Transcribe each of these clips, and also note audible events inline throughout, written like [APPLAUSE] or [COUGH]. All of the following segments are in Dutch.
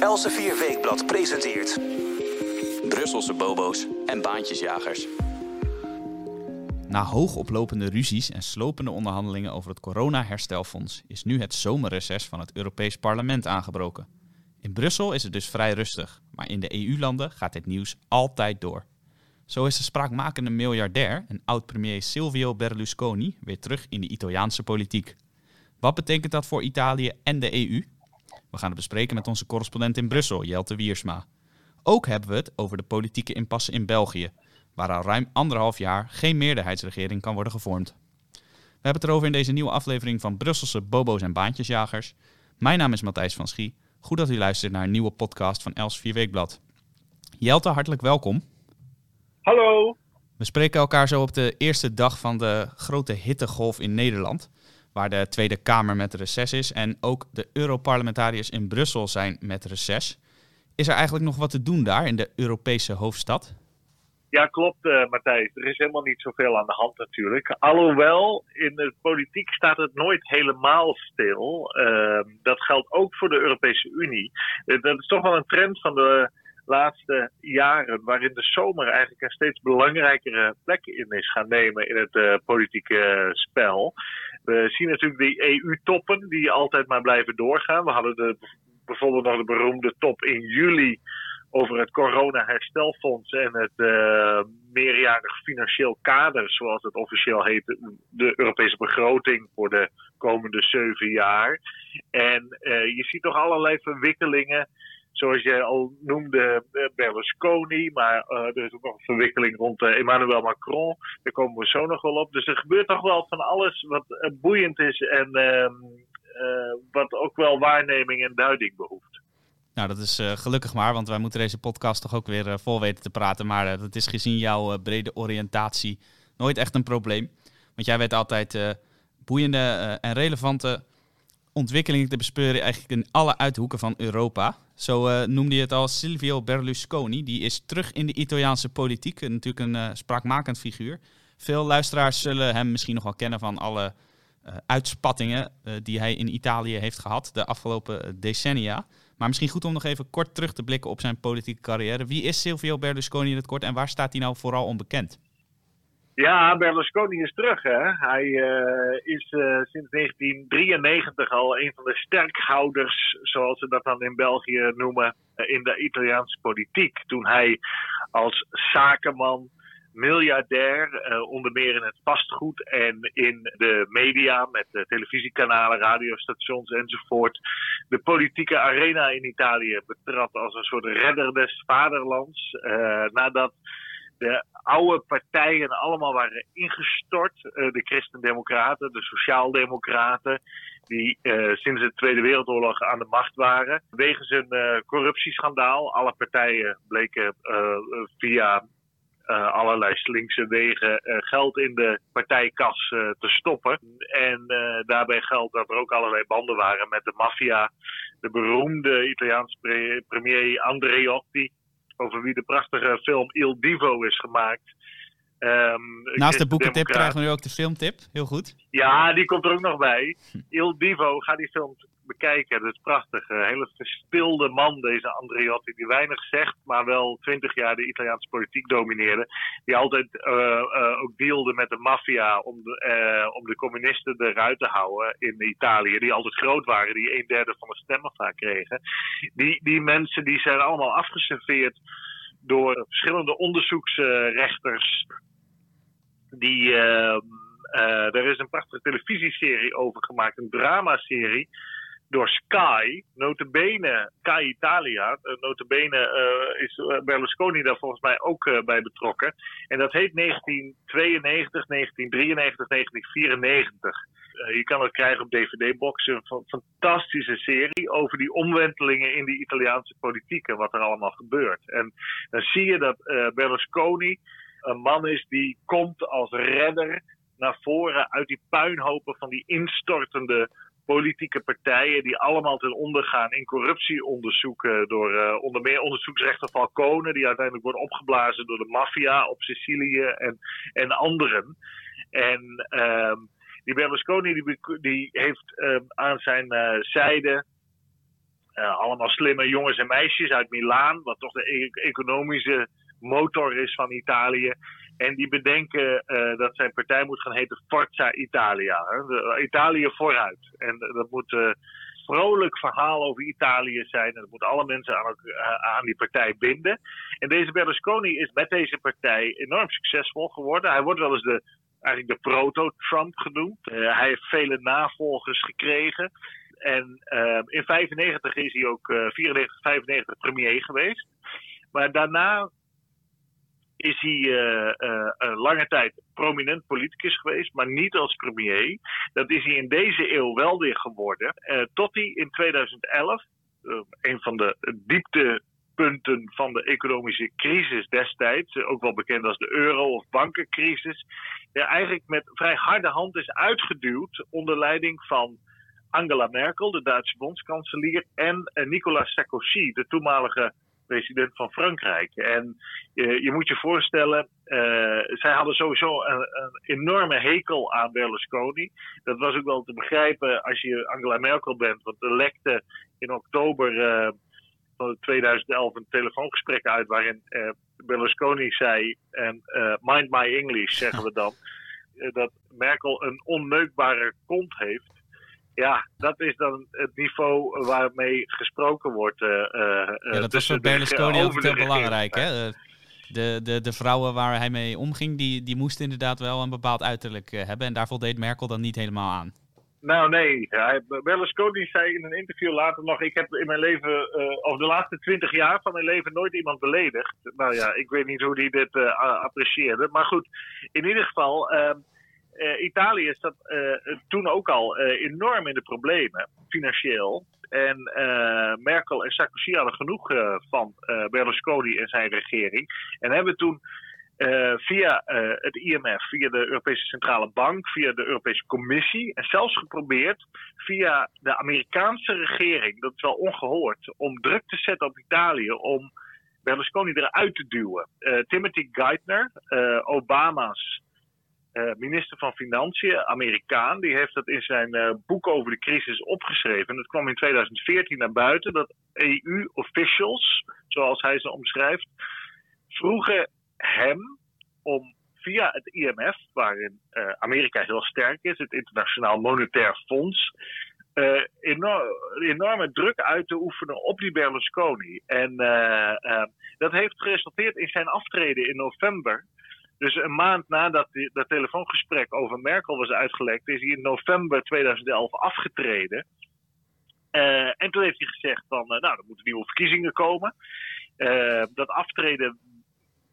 Elsevier Weekblad presenteert... Brusselse bobo's en baantjesjagers. Na hoogoplopende ruzies en slopende onderhandelingen over het corona-herstelfonds is nu het zomerreces van het Europees Parlement aangebroken. In Brussel is het dus vrij rustig, maar in de EU-landen gaat dit nieuws altijd door. Zo is de spraakmakende miljardair en oud-premier Silvio Berlusconi weer terug in de Italiaanse politiek. Wat betekent dat voor Italië en de EU? We gaan het bespreken met onze correspondent in Brussel, Jelte Wiersma. Ook hebben we het over de politieke impasse in België, waar al ruim anderhalf jaar geen meerderheidsregering kan worden gevormd. We hebben het erover in deze nieuwe aflevering van Brusselse Bobo's en Baantjesjagers. Mijn naam is Matthijs van Schie. Goed dat u luistert naar een nieuwe podcast van Els 4 Weekblad. Jelte, hartelijk welkom. Hallo. We spreken elkaar zo op de eerste dag van de grote hittegolf in Nederland, waar de Tweede Kamer met reces is en ook de Europarlementariërs in Brussel zijn met reces. Is er eigenlijk nog wat te doen daar in de Europese hoofdstad? Ja, klopt, uh, Matthijs. Er is helemaal niet zoveel aan de hand natuurlijk. Alhoewel, in de politiek staat het nooit helemaal stil. Uh, dat geldt ook voor de Europese Unie. Uh, dat is toch wel een trend van de laatste jaren, waarin de zomer eigenlijk een steeds belangrijkere plek in is gaan nemen in het uh, politieke spel. We zien natuurlijk die EU-toppen die altijd maar blijven doorgaan. We hadden de, bijvoorbeeld nog de beroemde top in juli over het corona-herstelfonds en het uh, meerjarig financieel kader, zoals het officieel heet, de Europese begroting voor de komende zeven jaar. En uh, je ziet toch allerlei verwikkelingen zoals jij al noemde, Berlusconi, maar uh, er is ook nog een verwikkeling rond uh, Emmanuel Macron. Daar komen we zo nog wel op. Dus er gebeurt toch wel van alles wat boeiend is en ehm, wat ook wel waarneming en duiding behoeft. Nou, dat is gelukkig maar, want wij moeten deze podcast toch ook weer vol weten te praten. Maar dat is gezien jouw brede oriëntatie nooit echt een probleem. Want jij weet altijd boeiende en relevante ontwikkelingen te bespeuren eigenlijk in alle uithoeken van Europa. Zo uh, noemde je het al Silvio Berlusconi. Die is terug in de Italiaanse politiek. Natuurlijk een uh, spraakmakend figuur. Veel luisteraars zullen hem misschien nog wel kennen van alle uh, uitspattingen die hij in Italië heeft gehad de afgelopen decennia. Maar misschien goed om nog even kort terug te blikken op zijn politieke carrière. Wie is Silvio Berlusconi in het kort en waar staat hij nou vooral onbekend? Ja, Berlusconi is terug. Hè? Hij uh, is uh, sinds 1993 al een van de sterkhouders, zoals ze dat dan in België noemen, uh, in de Italiaanse politiek. Toen hij als zakenman, miljardair, onder meer in het vastgoed en in de media, met de televisiekanalen, radiostations enzovoort, de politieke arena in Italië betrad als een soort redder des vaderlands. nadat de oude partijen allemaal waren ingestort. Uh, de Christendemocraten, de Sociaaldemocraten, die uh, sinds de Tweede Wereldoorlog aan de macht waren. Wegens een uh, corruptieschandaal. Alle partijen bleken via allerlei slinkse wegen geld in de partijkas te stoppen. En daarbij geldt dat er ook allerlei banden waren met de maffia. De beroemde Italiaanse pre premier Andreotti over wie de prachtige film Il Divo is gemaakt. Um, Naast de boekentip krijgen we nu ook de filmtip. Heel goed. Ja, die komt er ook nog bij. Il Divo, ga die film bekijken. Dat is prachtig. Een hele verspilde man, deze Andreotti, die weinig zegt, maar wel twintig jaar de Italiaanse politiek domineerde. Die altijd uh, uh, ook dealde met de maffia om, de, uh, om de communisten eruit te houden in Italië. Die altijd groot waren, die een derde van de stemmen vaak kregen. Die, die mensen die zijn allemaal afgeserveerd door verschillende onderzoeksrechters. Die, uh, er is een prachtige televisieserie over gemaakt, een dramaserie door Sky, notabene Sky Italia, uh, notabene uh, is Berlusconi daar volgens mij ook bij betrokken. En dat heet 1992, 1993, 1994. je kan het krijgen op DVD-box, een fantastische serie over die omwentelingen in de Italiaanse politiek en wat er allemaal gebeurt. En dan zie je dat Berlusconi een man is die komt als redder naar voren uit die puinhopen van die instortende politieke partijen die allemaal ten onder gaan in corruptieonderzoeken door uh, onder meer onderzoeksrechter Falcone, die uiteindelijk wordt opgeblazen door de maffia op Sicilië en, en anderen. En uh, die Berlusconi die, die heeft uh, aan zijn uh, zijde allemaal slimme jongens en meisjes uit Milaan, wat toch de e- economische motor is van Italië. En die bedenken dat zijn partij moet gaan heten Forza Italia. Hè? Italië vooruit. En dat moet vrolijk verhaal over Italië zijn. En dat moeten alle mensen aan, aan, die partij binden. En deze Berlusconi is met deze partij enorm succesvol geworden. Hij wordt wel eens de, eigenlijk de proto-Trump genoemd. Hij heeft vele navolgers gekregen. En in 95 is hij ook uh, 94, 95 premier geweest. Maar daarna is hij uh, lange tijd prominent politicus geweest, maar niet als premier. Dat is hij in deze eeuw wel weer geworden. tot hij in 2011, een van de dieptepunten van de economische crisis destijds, ook wel bekend als de euro- of bankencrisis, ja, eigenlijk met vrij harde hand is uitgeduwd onder leiding van Angela Merkel, de Duitse bondskanselier, en Nicolas Sarkozy, de toenmalige president van Frankrijk. En uh, je moet je voorstellen, uh, zij hadden sowieso een, een, enorme hekel aan Berlusconi. Dat was ook wel te begrijpen als je Angela Merkel bent, want er lekte in oktober uh, van 2011 een telefoongesprek uit waarin Berlusconi zei, en mind my English zeggen we dan, [LAUGHS] dat Merkel een onneukbare kont heeft ja, dat is dan het niveau waarmee gesproken wordt. Uh, ja, dat was voor Berlusconi ook heel belangrijk. Hè? De, de, de vrouwen waar hij mee omging, die, die moesten inderdaad wel een bepaald uiterlijk hebben. En daar voldeed Merkel dan niet helemaal aan. Nou nee, hij, Berlusconi zei in een interview later nog... ik heb in mijn leven, uh, over de laatste twintig jaar van mijn leven nooit iemand beledigd. Nou ja, ik weet niet hoe hij dit uh, apprecieerde. Maar goed, in ieder geval... Uh, Italië zat uh, toen ook al uh, enorm in de problemen, financieel. En Merkel en Sarkozy hadden genoeg van Berlusconi en zijn regering. En hebben toen via het IMF, via de Europese Centrale Bank, via de Europese Commissie en zelfs geprobeerd via de Amerikaanse regering, dat is wel ongehoord, om druk te zetten op Italië om Berlusconi eruit te duwen. Timothy Geithner, Obama's uh, minister van Financiën, Amerikaan, die heeft dat in zijn uh, boek over de crisis opgeschreven. En dat kwam in 2014 naar buiten dat EU-officials, zoals hij ze omschrijft, vroegen hem om via het IMF, waarin uh, Amerika heel sterk is, het Internationaal Monetair Fonds, enorm, enorme druk uit te oefenen op die Berlusconi. En dat heeft geresulteerd in zijn aftreden in november. Dus een maand nadat die, dat telefoongesprek over Merkel was uitgelekt, is hij in november 2011 afgetreden. Uh, en toen heeft hij gezegd van, uh, nou, er moeten nieuwe verkiezingen komen. Uh, dat aftreden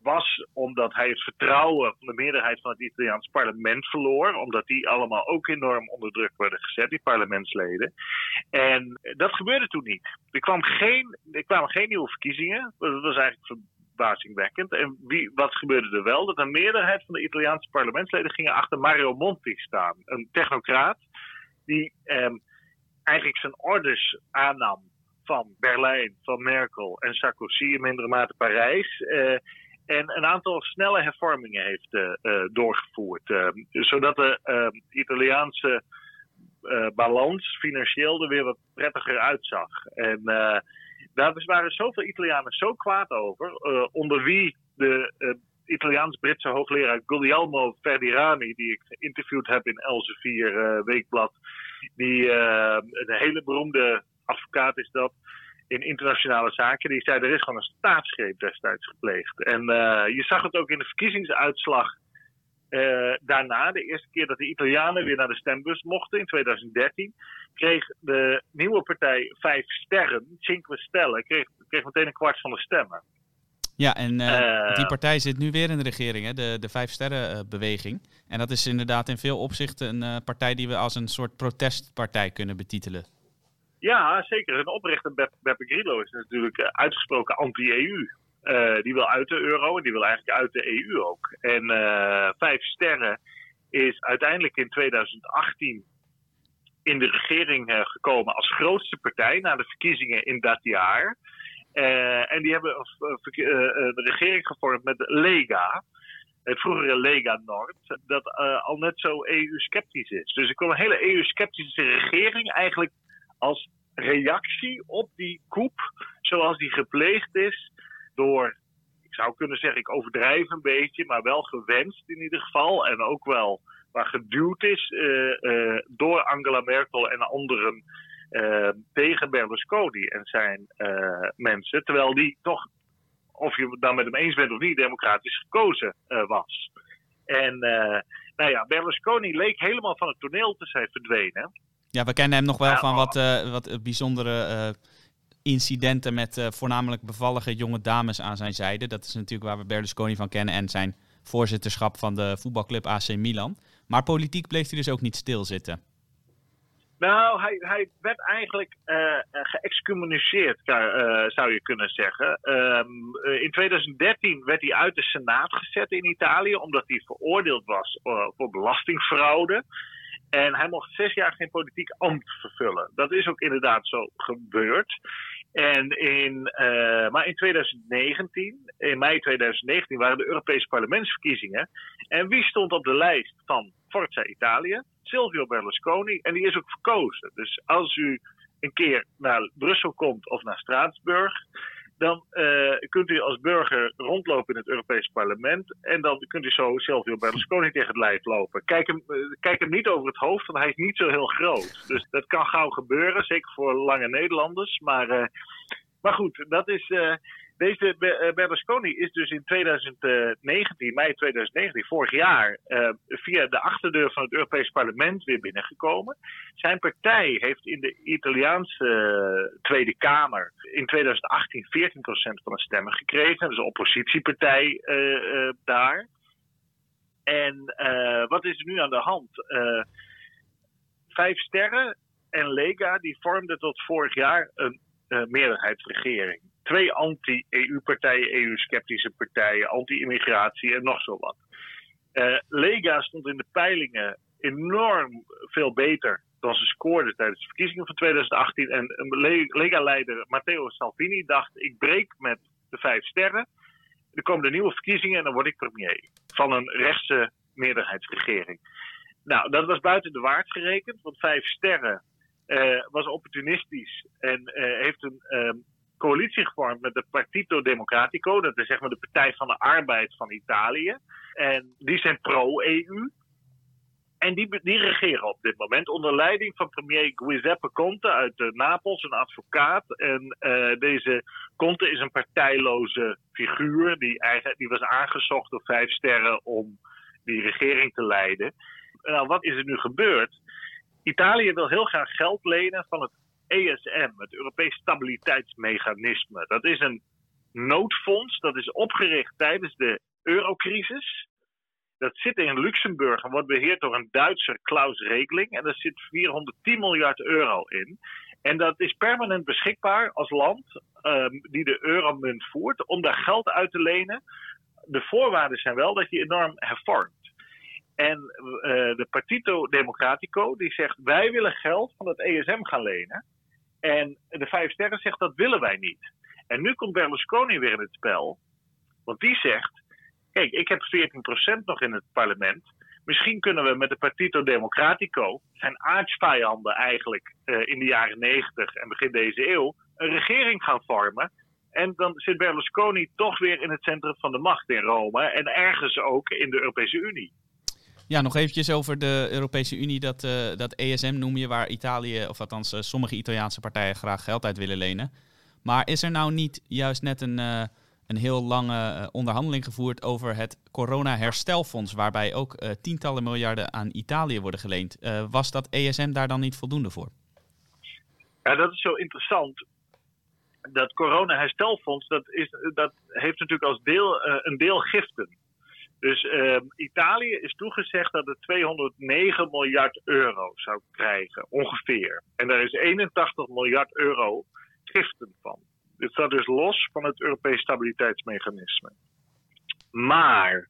was omdat hij het vertrouwen van de meerderheid van het Italiaans parlement verloor. Omdat die allemaal ook enorm onder druk werden gezet, die parlementsleden. En dat gebeurde toen niet. Er, kwam geen, er kwamen geen nieuwe verkiezingen. Dat was eigenlijk verbazingwekkend. En wie, wat gebeurde er wel? Dat een meerderheid van de Italiaanse parlementsleden gingen achter Mario Monti staan. Een technocraat die eh, eigenlijk zijn orders aannam van Berlijn, van Merkel en Sarkozy, in mindere mate Parijs. Eh, en een aantal snelle hervormingen heeft uh, doorgevoerd. Uh, zodat de Italiaanse balans financieel er weer wat prettiger uitzag. En daar waren zoveel Italianen zo kwaad over, uh, onder wie de uh, Italiaans-Britse hoogleraar Guglielmo Ferdirani, die ik geïnterviewd heb in Elsevier uh, Weekblad, die een hele beroemde advocaat is dat in internationale zaken, die zei er is gewoon een staatsgreep destijds gepleegd. En je zag het ook in de verkiezingsuitslag uh, daarna, de eerste keer dat de Italianen weer naar de stembus mochten in 2013, kreeg de nieuwe partij Vijf Sterren, Cinque Stelle, kreeg, kreeg meteen een kwart van de stemmen. Ja, en uh, uh, die partij zit nu weer in de regering, hè? De, de Vijf Sterren-beweging. En dat is inderdaad in veel opzichten een partij die we als een soort protestpartij kunnen betitelen. Ja, zeker. Een oprichter Beppe Grillo is natuurlijk uitgesproken anti-EU. Uh, die wil uit de euro en die wil eigenlijk uit de EU ook. En uh, Vijf Sterren is uiteindelijk in 2018 in de regering uh, gekomen als grootste partij na de verkiezingen in dat jaar. en die hebben een regering gevormd met Lega, het vroegere Lega Nord, dat al net zo EU-sceptisch is. Dus er kwam een hele EU-sceptische regering eigenlijk als reactie op die coup, zoals die gepleegd is door, ik zou kunnen zeggen, ik overdrijf een beetje, maar wel gewenst in ieder geval. En ook wel waar geduwd is uh, door Angela Merkel en anderen uh, tegen Berlusconi en zijn mensen. Terwijl die toch, of je het dan met hem eens bent of niet, democratisch gekozen was. En nou ja, Berlusconi leek helemaal van het toneel te zijn verdwenen. Ja, we kennen hem nog wel van wat, uh, wat bijzondere uh, incidenten met uh, voornamelijk bevallige jonge dames aan zijn zijde. Dat is natuurlijk waar we Berlusconi van kennen en zijn voorzitterschap van de voetbalclub AC Milan. Maar politiek bleef hij dus ook niet stilzitten. Nou, hij, werd eigenlijk uh, geëxcommuniceerd, zou je kunnen zeggen. Um, in 2013 werd hij uit de Senaat gezet in Italië, omdat hij veroordeeld was voor belastingfraude. En hij mocht zes jaar geen politiek ambt vervullen. Dat is ook inderdaad zo gebeurd. En in, uh, maar in 2019, in mei 2019, waren de Europese parlementsverkiezingen. En wie stond op de lijst van Forza Italië? Silvio Berlusconi. En die is ook verkozen. Dus als u een keer naar Brussel komt of naar Straatsburg, dan uh, kunt u als burger rondlopen in het Europees Parlement. En dan kunt u zo Silvio Berlusconi tegen het lijf lopen. Kijk hem, uh, kijk hem niet over het hoofd, want hij is niet zo heel groot. Dus dat kan gauw gebeuren, zeker voor lange Nederlanders. Maar, uh, maar goed, dat is. Deze Berlusconi is dus in 2019, mei 2019, vorig jaar, uh, via de achterdeur van het Europees Parlement weer binnengekomen. Zijn partij heeft in de Italiaanse Tweede Kamer in 2018 14% van de stemmen gekregen. Dat is een oppositiepartij daar. En wat is er nu aan de hand? vijf sterren en Lega die vormden tot vorig jaar een meerderheidsregering twee anti-EU-partijen, EU-sceptische partijen, anti-immigratie en nog zo wat. Uh, Lega stond in de peilingen enorm veel beter dan ze scoorden tijdens de verkiezingen van 2018. En Lega-leider Matteo Salvini dacht: ik breek met de vijf sterren. Er komen de nieuwe verkiezingen en dan word ik premier van een rechtse meerderheidsregering. Nou, dat was buiten de waard gerekend, want vijf sterren uh, was opportunistisch en uh, heeft een um, coalitie gevormd met de Partito Democratico. Dat is zeg maar de Partij van de Arbeid van Italië. En die zijn pro-EU. En die, die regeren op dit moment onder leiding van premier Giuseppe Conte uit uh, Napels, een advocaat. En uh, deze Conte is een partijloze figuur. Die, eigenlijk, die was aangezocht door vijf sterren om die regering te leiden. Nou, wat is er nu gebeurd? Italië wil heel graag geld lenen van het ESM, het Europees Stabiliteitsmechanisme. Dat is een noodfonds, dat is opgericht tijdens de eurocrisis. Dat zit in Luxemburg en wordt beheerd door een Duitser Klaus Regling. En daar zit 410 miljard euro in. En dat is permanent beschikbaar als land um, die de euromunt voert om daar geld uit te lenen. De voorwaarden zijn wel dat je enorm hervormt. En uh, de Partito Democratico die zegt wij willen geld van het ESM gaan lenen. En de Vijf Sterren zegt dat willen wij niet. En nu komt Berlusconi weer in het spel. Want die zegt: Kijk, ik heb 14% nog in het parlement. Misschien kunnen we met de Partito Democratico, zijn aardsvijanden eigenlijk uh, in de jaren 90 en begin deze eeuw, een regering gaan vormen. En dan zit Berlusconi toch weer in het centrum van de macht in Rome en ergens ook in de Europese Unie. Ja, nog eventjes over de Europese Unie. Dat, uh, dat ESM noem je, waar Italië, of althans uh, sommige Italiaanse partijen graag geld uit willen lenen. Maar is er nou niet juist net een, uh, een heel lange onderhandeling gevoerd over het corona-herstelfonds, waarbij ook tientallen miljarden aan Italië worden geleend? was dat ESM daar dan niet voldoende voor? Ja, dat is zo interessant. Dat corona-herstelfonds, dat, is, dat heeft natuurlijk als deel een deel giften. Dus uh, Italië is toegezegd dat het 209 miljard euro zou krijgen, ongeveer. En daar is 81 miljard euro giften van. Dit staat dus los van het Europees Stabiliteitsmechanisme. Maar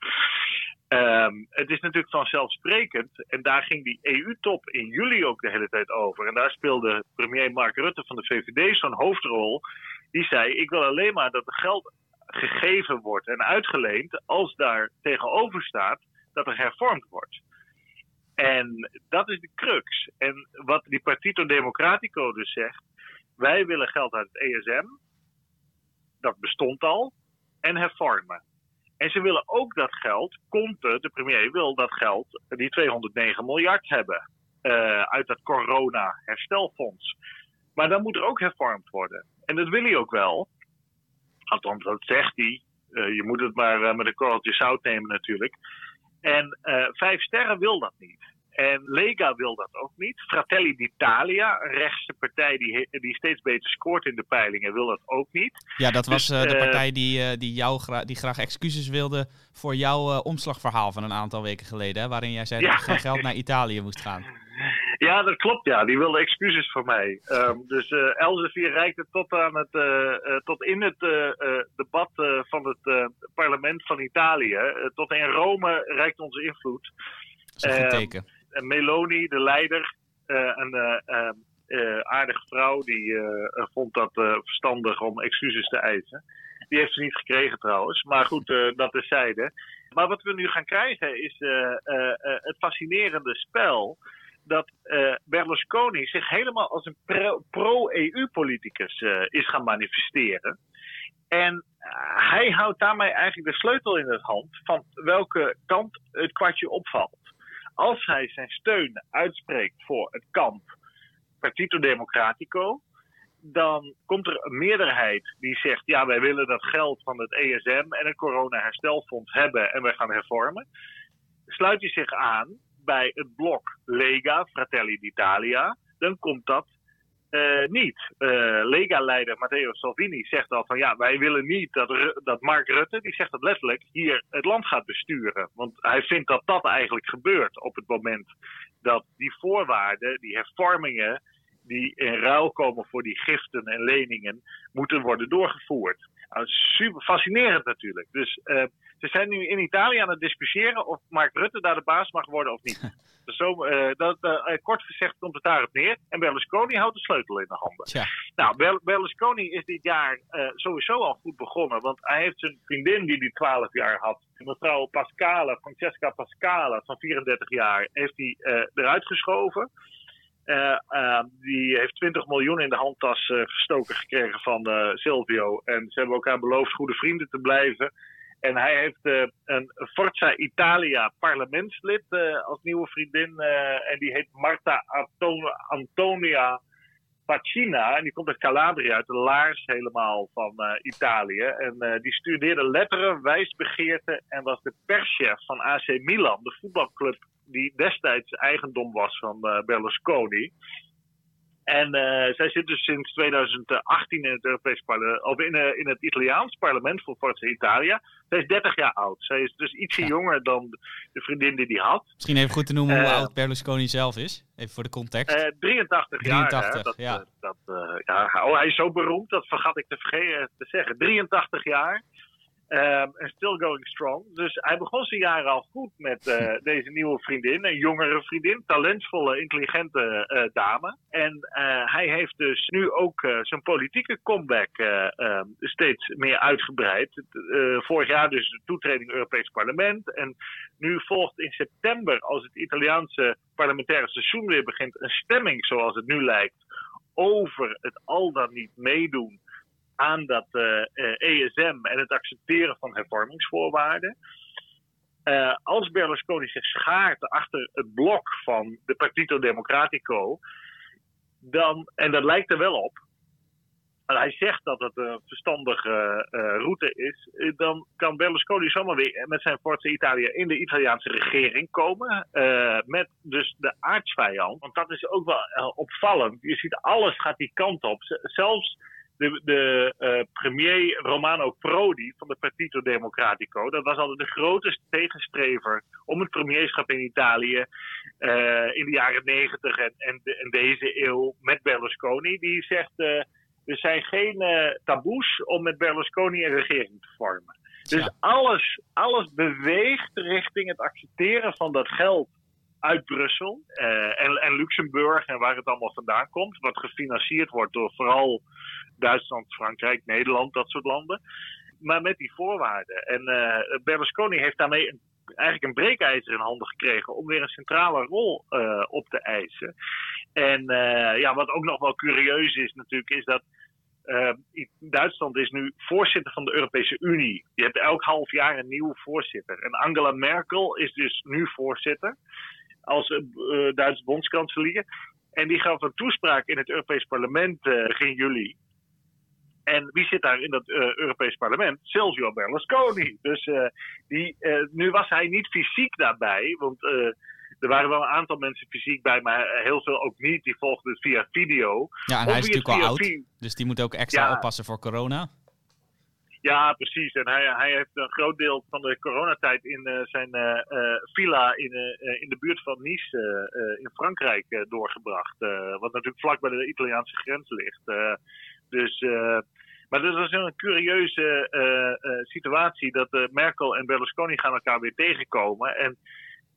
um, het is natuurlijk vanzelfsprekend, en daar ging die EU-top in juli ook de hele tijd over. En daar speelde premier Mark Rutte van de VVD zo'n hoofdrol. Die zei: Ik wil alleen maar dat het geld gegeven wordt en uitgeleend als daar tegenover staat dat er hervormd wordt. En dat is de crux. En wat die Partito Democratico dus zegt, wij willen geld uit het ESM. Dat bestond al. En hervormen. En ze willen ook dat geld, Conte, de premier, wil dat geld, die 209 miljard hebben. Uh, uit dat corona-herstelfonds. Maar dan moet er ook hervormd worden. En dat wil hij ook wel. Althans, dat zegt hij. Uh, je moet het maar uh, met een korreltje zout nemen natuurlijk. En Vijf Sterren wil dat niet. En Lega wil dat ook niet. Fratelli d'Italia, een rechtse partij die, die steeds beter scoort in de peilingen, wil dat ook niet. Ja, dat was dus, uh, de partij die, uh, die, jou gra die graag excuses wilde voor jouw uh, omslagverhaal van een aantal weken geleden. Hè, waarin jij zei ja. dat geen geld naar [LAUGHS] Italië moest gaan. Ja, dat klopt. Ja, die wilde excuses voor mij. Um, dus uh, Elsevier reikte tot, aan het, tot in het debat van het parlement van Italië. tot in Rome reikt onze invloed. Dat is een goed teken. Meloni, de leider, een uh, aardige vrouw, die vond dat verstandig om excuses te eisen. Die heeft ze niet gekregen trouwens, maar goed, dat is zijde. Maar wat we nu gaan krijgen is het fascinerende spel dat Berlusconi zich helemaal als een pro-EU-politicus is gaan manifesteren. En hij houdt daarmee eigenlijk de sleutel in de hand van welke kant het kwartje opvalt als hij zijn steun uitspreekt voor het kamp Partito Democratico, dan komt er een meerderheid die zegt: ja, wij willen dat geld van het ESM en het corona-herstelfonds hebben en wij gaan hervormen. Sluit hij zich aan bij het blok Lega, Fratelli d'Italia, dan komt dat uh, niet. Uh, Lega-leider Matteo Salvini zegt al van ja, wij willen niet dat, dat Mark Rutte, die zegt dat letterlijk, hier het land gaat besturen. Want hij vindt dat dat eigenlijk gebeurt op het moment dat die voorwaarden, die hervormingen, die in ruil komen voor die giften en leningen, moeten worden doorgevoerd. Nou, super fascinerend natuurlijk. Dus uh, ze zijn nu in Italië aan het discussiëren of Mark Rutte daar de baas mag worden of niet. [LAUGHS] dus zo, uh, dat, uh, kort gezegd komt het daarop neer. En Berlusconi houdt de sleutel in de handen. Tja. Nou, Berlusconi is dit jaar sowieso al goed begonnen. Want hij heeft zijn vriendin die hij 12 jaar had. Mevrouw Pascale, Francesca Pascale van 34 jaar, heeft hij eruit geschoven. Uh, uh, die heeft 20 miljoen in de handtas uh, gestoken gekregen van Silvio. En ze hebben elkaar beloofd goede vrienden te blijven. En hij heeft een Forza Italia parlementslid als nieuwe vriendin. en die heet Marta Anton Antonia Pacina. En die komt uit Calabria, uit de laars helemaal van Italië. En die studeerde letteren, wijsbegeerte en was de perschef van AC Milan, de voetbalclub die destijds eigendom was van uh, Berlusconi. En uh, zij zit dus sinds 2018 in het Europees parlement, of in, uh, in het Italiaans parlement voor Forza Italia. Zij is 30 jaar oud. Zij is dus ietsje ja. jonger dan de vriendin die hij had. Misschien even goed te noemen hoe oud Berlusconi zelf is. Even voor de context. 83, 83 jaar. Hè? Dat, ja. dat, ja. Oh, hij is zo beroemd, dat vergat ik te, vergeten, te zeggen. 83 jaar. En um, still going strong. Dus hij begon zijn jaren al goed met uh, [LAUGHS] deze nieuwe vriendin. Een jongere vriendin, talentvolle, intelligente uh, dame. En uh, hij heeft dus nu ook zijn politieke comeback um, steeds meer uitgebreid. vorig jaar dus de toetreding Europees Parlement. En nu volgt in september, als het Italiaanse parlementaire seizoen weer begint, een stemming zoals het nu lijkt. Over het al dan niet meedoen aan dat uh, uh, ESM en het accepteren van hervormingsvoorwaarden. Uh, als Berlusconi zich schaart achter het blok van de Partito Democratico, dan, en dat lijkt er wel op, en hij zegt dat het een verstandige route is, dan kan Berlusconi zomaar weer met zijn Forza Italia in de Italiaanse regering komen. met dus de aardsvijand. Want dat is ook wel opvallend. Je ziet alles gaat die kant op. Zelfs de, de uh, premier Romano Prodi van de Partito Democratico, dat was altijd de grootste tegenstrever om het premierschap in Italië uh, in de jaren negentig en, en, en, deze eeuw met Berlusconi. Die zegt, uh, er zijn geen taboes om met Berlusconi een regering te vormen. Dus ja. alles, alles beweegt richting het accepteren van dat geld uit Brussel en, en Luxemburg en waar het allemaal vandaan komt. Wat gefinancierd wordt door vooral Duitsland, Frankrijk, Nederland, dat soort landen. Maar met die voorwaarden. En uh, Berlusconi heeft daarmee eigenlijk een breekijzer in handen gekregen om weer een centrale rol op te eisen. En ja, wat ook nog wel curieus is natuurlijk, is dat Duitsland is nu voorzitter van de Europese Unie. Je hebt elk half jaar een nieuwe voorzitter. En Angela Merkel is dus nu voorzitter als uh, Duitse bondskanselier. En die gaf een toespraak in het Europees Parlement begin juli. En wie zit daar in dat uh, Europees Parlement? Silvio Berlusconi. Dus uh, die, uh, nu was hij niet fysiek daarbij, want er waren wel een aantal mensen fysiek bij, maar heel veel ook niet. Die volgden het via video. Ja, en hij is natuurlijk al oud, dus die moet ook extra ja. oppassen voor corona. Ja, precies. En hij, hij heeft een groot deel van de coronatijd in uh, zijn uh, villa in, in de buurt van Nice in Frankrijk doorgebracht. wat natuurlijk vlak bij de Italiaanse grens ligt. dus maar dat is een curieuze situatie dat Merkel en Berlusconi gaan elkaar weer tegenkomen. En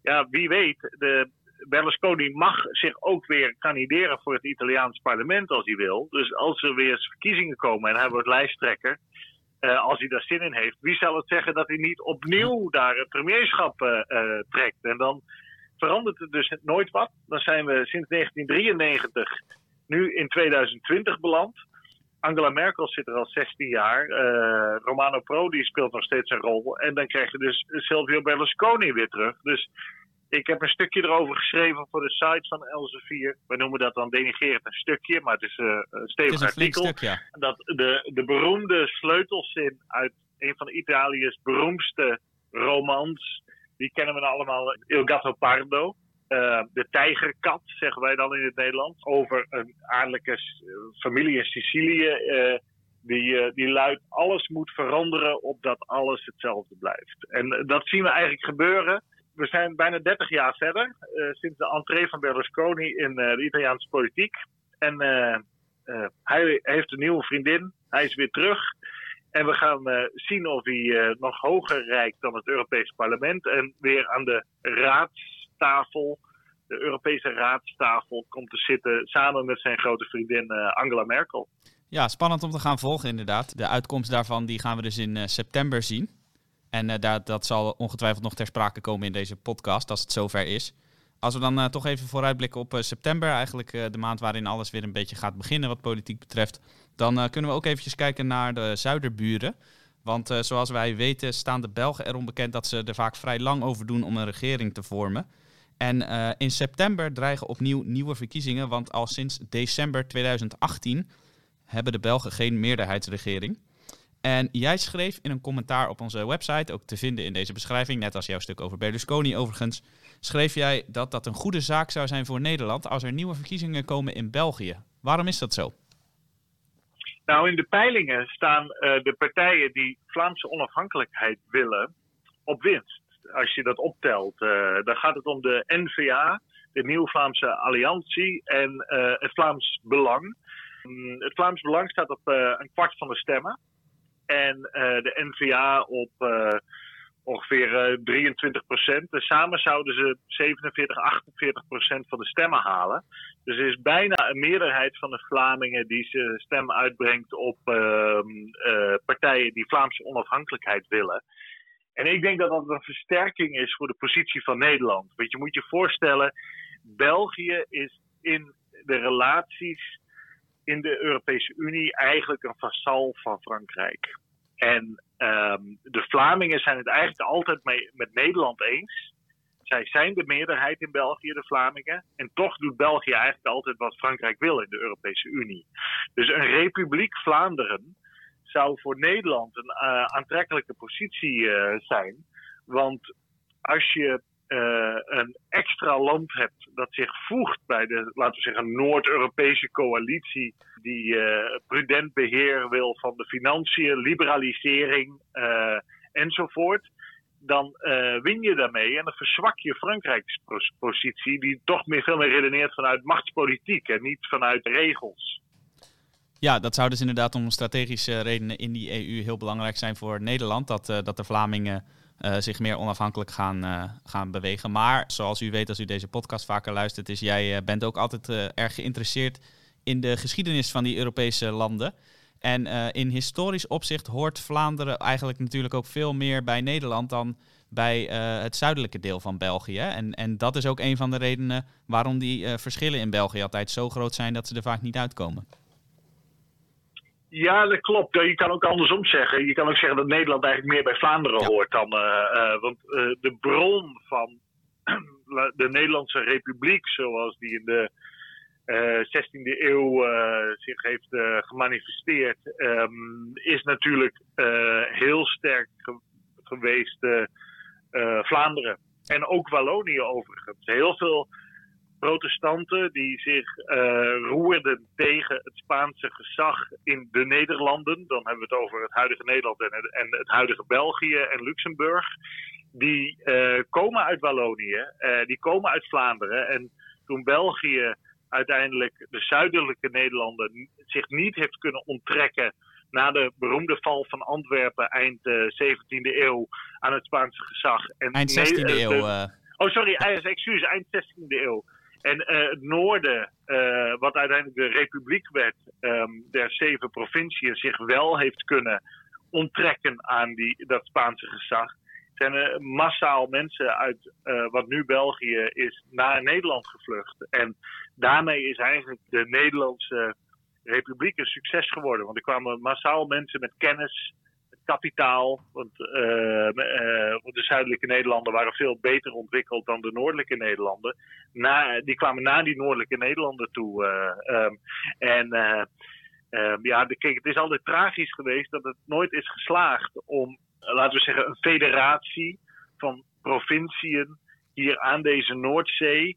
ja, wie weet, de, Berlusconi mag zich ook weer kandideren voor het Italiaans parlement als hij wil. Dus als er weer verkiezingen komen en hij wordt lijsttrekker, als hij daar zin in heeft, wie zal het zeggen dat hij niet opnieuw daar het premierschap trekt? En dan verandert het dus nooit wat. Dan zijn we sinds 1993 nu in 2020 beland. Angela Merkel zit er al 16 jaar. Romano Prodi speelt nog steeds een rol. En dan krijg je dus Silvio Berlusconi weer terug. Dus ik heb een stukje erover geschreven voor de site van Elsevier. We noemen dat dan denigerend een stukje, maar het is uh, een stevig artikel. Stuk, ja. Dat de, de beroemde sleutelzin uit een van Italië's beroemdste romans, die kennen we allemaal, Il Gatto Pardo. Uh, de tijgerkat, zeggen wij dan in het Nederlands. Over een adellijke familie in Sicilië. Uh, die, uh, die luidt: alles moet veranderen opdat alles hetzelfde blijft. En dat zien we eigenlijk gebeuren. We zijn bijna 30 jaar verder, sinds de entree van Berlusconi in de Italiaanse politiek. En hij heeft een nieuwe vriendin, hij is weer terug. En we gaan zien of hij nog hoger reikt dan het Europese parlement. En weer aan de raads Tafel, de Europese raadstafel, komt te zitten samen met zijn grote vriendin eh, Angela Merkel. Ja, spannend om te gaan volgen inderdaad. De uitkomst daarvan die gaan we dus in september zien. En uh, dat, dat zal ongetwijfeld nog ter sprake komen in deze podcast als het zover is. Als we dan uh, toch even vooruitblikken op september, eigenlijk de maand waarin alles weer een beetje gaat beginnen wat politiek betreft, dan kunnen we ook eventjes kijken naar de zuiderburen. Want zoals wij weten staan de Belgen erom bekend dat ze er vaak vrij lang over doen om een regering te vormen. En in september dreigen opnieuw nieuwe verkiezingen, want al sinds december 2018 hebben de Belgen geen meerderheidsregering. En jij schreef in een commentaar op onze website, ook te vinden in deze beschrijving, net als jouw stuk over Berlusconi overigens, schreef jij dat dat een goede zaak zou zijn voor Nederland als er nieuwe verkiezingen komen in België. Waarom is dat zo? Nou, in de peilingen staan uh, de partijen die Vlaamse onafhankelijkheid willen op winst als je dat optelt, uh, dan gaat het om de NVA, de Nieuw-Vlaamse Alliantie en uh, het Vlaams Belang. Um, het Vlaams Belang staat op een kwart van de stemmen. En de NVA op ongeveer 23 procent. Dus samen zouden ze 47, 48 procent van de stemmen halen. Dus er is bijna een meerderheid van de Vlamingen die ze stem uitbrengt op ehm, partijen die Vlaamse onafhankelijkheid willen. En ik denk dat dat een versterking is voor de positie van Nederland. Want je moet je voorstellen, België is in de relaties in de Europese Unie eigenlijk een vasal van Frankrijk. En um, de Vlamingen zijn het eigenlijk altijd mee, met Nederland eens. Zij zijn de meerderheid in België, de Vlamingen. En toch doet België eigenlijk altijd wat Frankrijk wil in de Europese Unie. Dus een republiek Vlaanderen zou voor Nederland een uh, aantrekkelijke positie uh, zijn. Want als je uh, een extra land hebt dat zich voegt bij de, laten we zeggen, Noord-Europese coalitie, die prudent beheer wil van de financiën, liberalisering enzovoort, dan win je daarmee en dan verzwak je Frankrijks positie, die toch meer, veel meer redeneert vanuit machtspolitiek en niet vanuit regels. Ja, dat zou dus inderdaad om strategische redenen in die EU heel belangrijk zijn voor Nederland. Dat, dat de Vlamingen uh, zich meer onafhankelijk gaan, uh, gaan bewegen. Maar zoals u weet, als u deze podcast vaker luistert, is jij bent ook altijd erg geïnteresseerd in de geschiedenis van die Europese landen. En in historisch opzicht hoort Vlaanderen eigenlijk natuurlijk ook veel meer bij Nederland dan bij het zuidelijke deel van België. En, en dat is ook een van de redenen waarom die verschillen in België altijd zo groot zijn dat ze er vaak niet uitkomen. Ja, dat klopt. Je kan ook andersom zeggen. Je kan ook zeggen dat Nederland eigenlijk meer bij Vlaanderen hoort dan. Uh, want uh, de bron van [CLEARS THROAT] de Nederlandse Republiek, zoals die in de uh, 16e eeuw zich heeft gemanifesteerd, um, is natuurlijk heel sterk ge geweest Vlaanderen. En ook Wallonië overigens. Heel veel protestanten die zich uh, roerden tegen het Spaanse gezag in de Nederlanden. Dan hebben we het over het huidige Nederland en het, en het huidige België en Luxemburg. Die uh, komen uit Wallonië, uh, die komen uit Vlaanderen. En toen België uiteindelijk de zuidelijke Nederlanden zich niet heeft kunnen onttrekken na de beroemde val van Antwerpen eind 17e eeuw aan het Spaanse gezag. En eind 16e eeuw. Oh, sorry, excuus, eind 16e eeuw. En uh, het noorden, uh, wat uiteindelijk de republiek werd, um, der zeven provinciën, zich wel heeft kunnen onttrekken aan die, dat Spaanse gezag. Zijn er massaal mensen uit uh, wat nu België is naar Nederland gevlucht. En daarmee is eigenlijk de Nederlandse republiek een succes geworden. Want er kwamen massaal mensen met kennis, kapitaal. Want uh, uh, de zuidelijke Nederlanden waren veel beter ontwikkeld dan de noordelijke Nederlanden. Na, die kwamen naar die noordelijke Nederlanden toe. Um, en um, ja, het is altijd tragisch geweest dat het nooit is geslaagd om, laten we zeggen, een federatie van provinciën hier aan deze Noordzee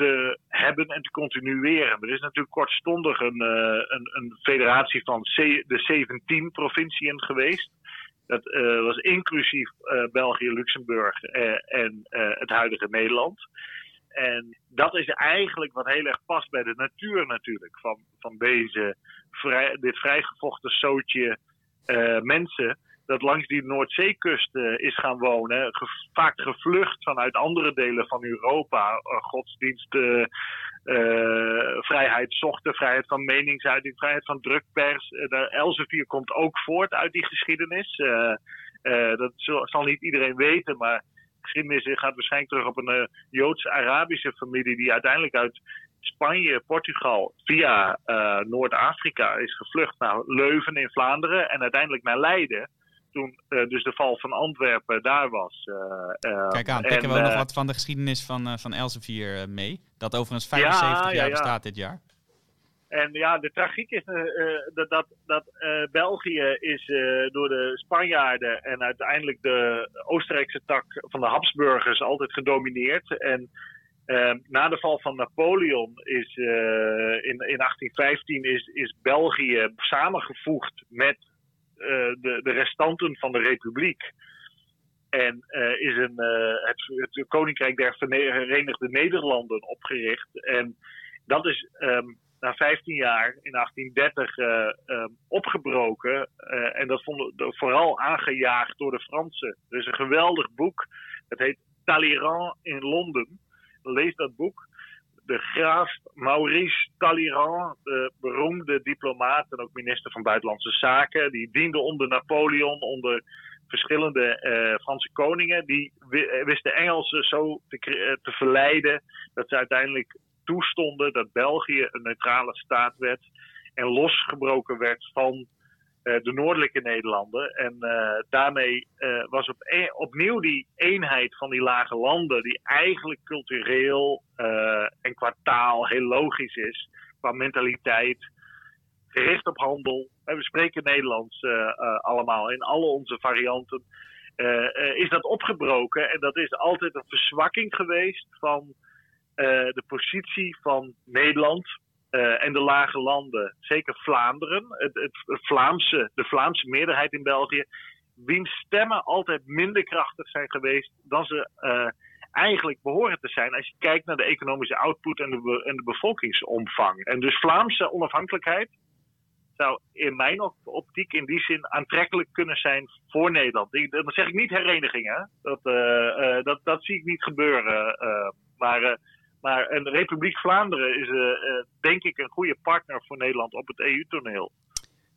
te hebben en te continueren. Er is natuurlijk kortstondig een, uh, een, een federatie van de 17 provinciën geweest. Dat uh, was inclusief uh, België, Luxemburg en het huidige Nederland. En dat is eigenlijk wat heel erg past bij de natuur natuurlijk. Van, van deze vrij, dit vrijgevochten zootje mensen dat langs die Noordzeekust uh, is gaan wonen. Vaak gevlucht vanuit andere delen van Europa. Uh, godsdienst, uh, vrijheid zochten, vrijheid van meningsuiting, vrijheid van drukpers. Elsevier komt ook voort uit die geschiedenis. dat zal niet iedereen weten, maar geschiedenis gaat waarschijnlijk terug op een Joods-Arabische familie die uiteindelijk uit Spanje, Portugal via Noord-Afrika is gevlucht naar Leuven in Vlaanderen en uiteindelijk naar Leiden toen uh, dus de val van Antwerpen daar was. Uh, Kijk aan, pikken we ook nog wat van de geschiedenis van, van Elsevier mee. Dat overigens 75 ja, jaar ja, bestaat dit jaar. En ja, de tragiek is dat, dat, dat België is door de Spanjaarden en uiteindelijk de Oostenrijkse tak van de Habsburgers altijd gedomineerd. En na de val van Napoleon is in, in 1815 is, is België samengevoegd met eh, de, de restanten van de republiek. En uh, is een, uh, het, het, Koninkrijk der Verenigde Nederlanden opgericht. En dat is um, na 15 jaar in 1830 uh, um, opgebroken. en dat vond vooral aangejaagd door de Fransen. Er is een geweldig boek. Het heet Talleyrand in Londen. Lees dat boek de graaf Maurice Talleyrand, de beroemde diplomaat en ook minister van Buitenlandse Zaken, die diende onder Napoleon, onder verschillende uh, Franse koningen. Die wist de Engelsen zo te, uh, te verleiden dat ze uiteindelijk toestonden dat België een neutrale staat werd en losgebroken werd van de noordelijke Nederlanden. En uh, daarmee uh, was op een, opnieuw die eenheid van die lage landen, die eigenlijk cultureel en qua taal heel logisch is, qua mentaliteit, gericht op handel. We spreken Nederlands allemaal in alle onze varianten. is dat opgebroken en dat is altijd een verzwakking geweest van de positie van Nederland uh, en de lage landen, zeker Vlaanderen, het, het, Vlaamse, de Vlaamse meerderheid in België, wiens stemmen altijd minder krachtig zijn geweest dan ze uh, eigenlijk behoren te zijn als je kijkt naar de economische output en de, en de bevolkingsomvang. En dus Vlaamse onafhankelijkheid zou in mijn optiek in die zin aantrekkelijk kunnen zijn voor Nederland. Dat zeg ik niet hereniging, hè? Dat, uh, dat, dat zie ik niet gebeuren. maar maar een Republiek Vlaanderen is uh, denk ik een goede partner voor Nederland op het EU-toneel.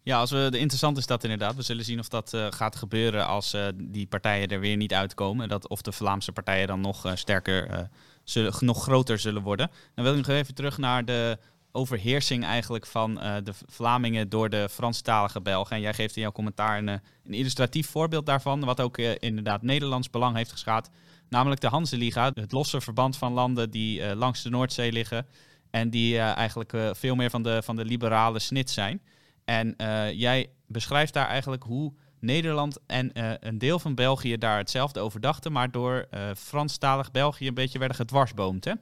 Ja, als we, interessant is dat inderdaad. We zullen zien of dat uh, gaat gebeuren als die partijen er weer niet uitkomen. Dat, of de Vlaamse partijen dan nog sterker, zullen, nog groter zullen worden. Dan wil ik nog even terug naar de overheersing eigenlijk van de Vlamingen door de Franstalige Belgen. En jij geeft in jouw commentaar een, een illustratief voorbeeld daarvan, wat ook inderdaad Nederlands belang heeft geschaad. Namelijk de Hanseliga, het losse verband van landen die langs de Noordzee liggen. En die eigenlijk veel meer van de, van de liberale snit zijn. En jij beschrijft daar eigenlijk hoe Nederland en een deel van België daar hetzelfde over dachten, maar door Franstalig België een beetje werden gedwarsboomd, hè?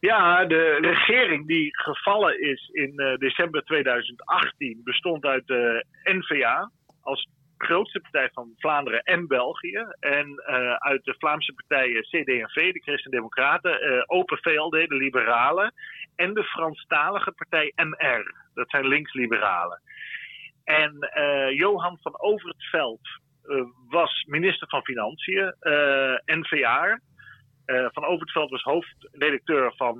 Ja, de regering die gevallen is in december 2018 bestond uit de NVA als grootste partij van Vlaanderen en België. En uit de Vlaamse partijen CD&V, de Christen-Democraten, Open VLD, de Liberalen. En de Franstalige partij MR, dat zijn linksliberalen. En uh, Johan van Overtveld uh, was minister van Financiën, eh, van Overtveld was hoofdredacteur van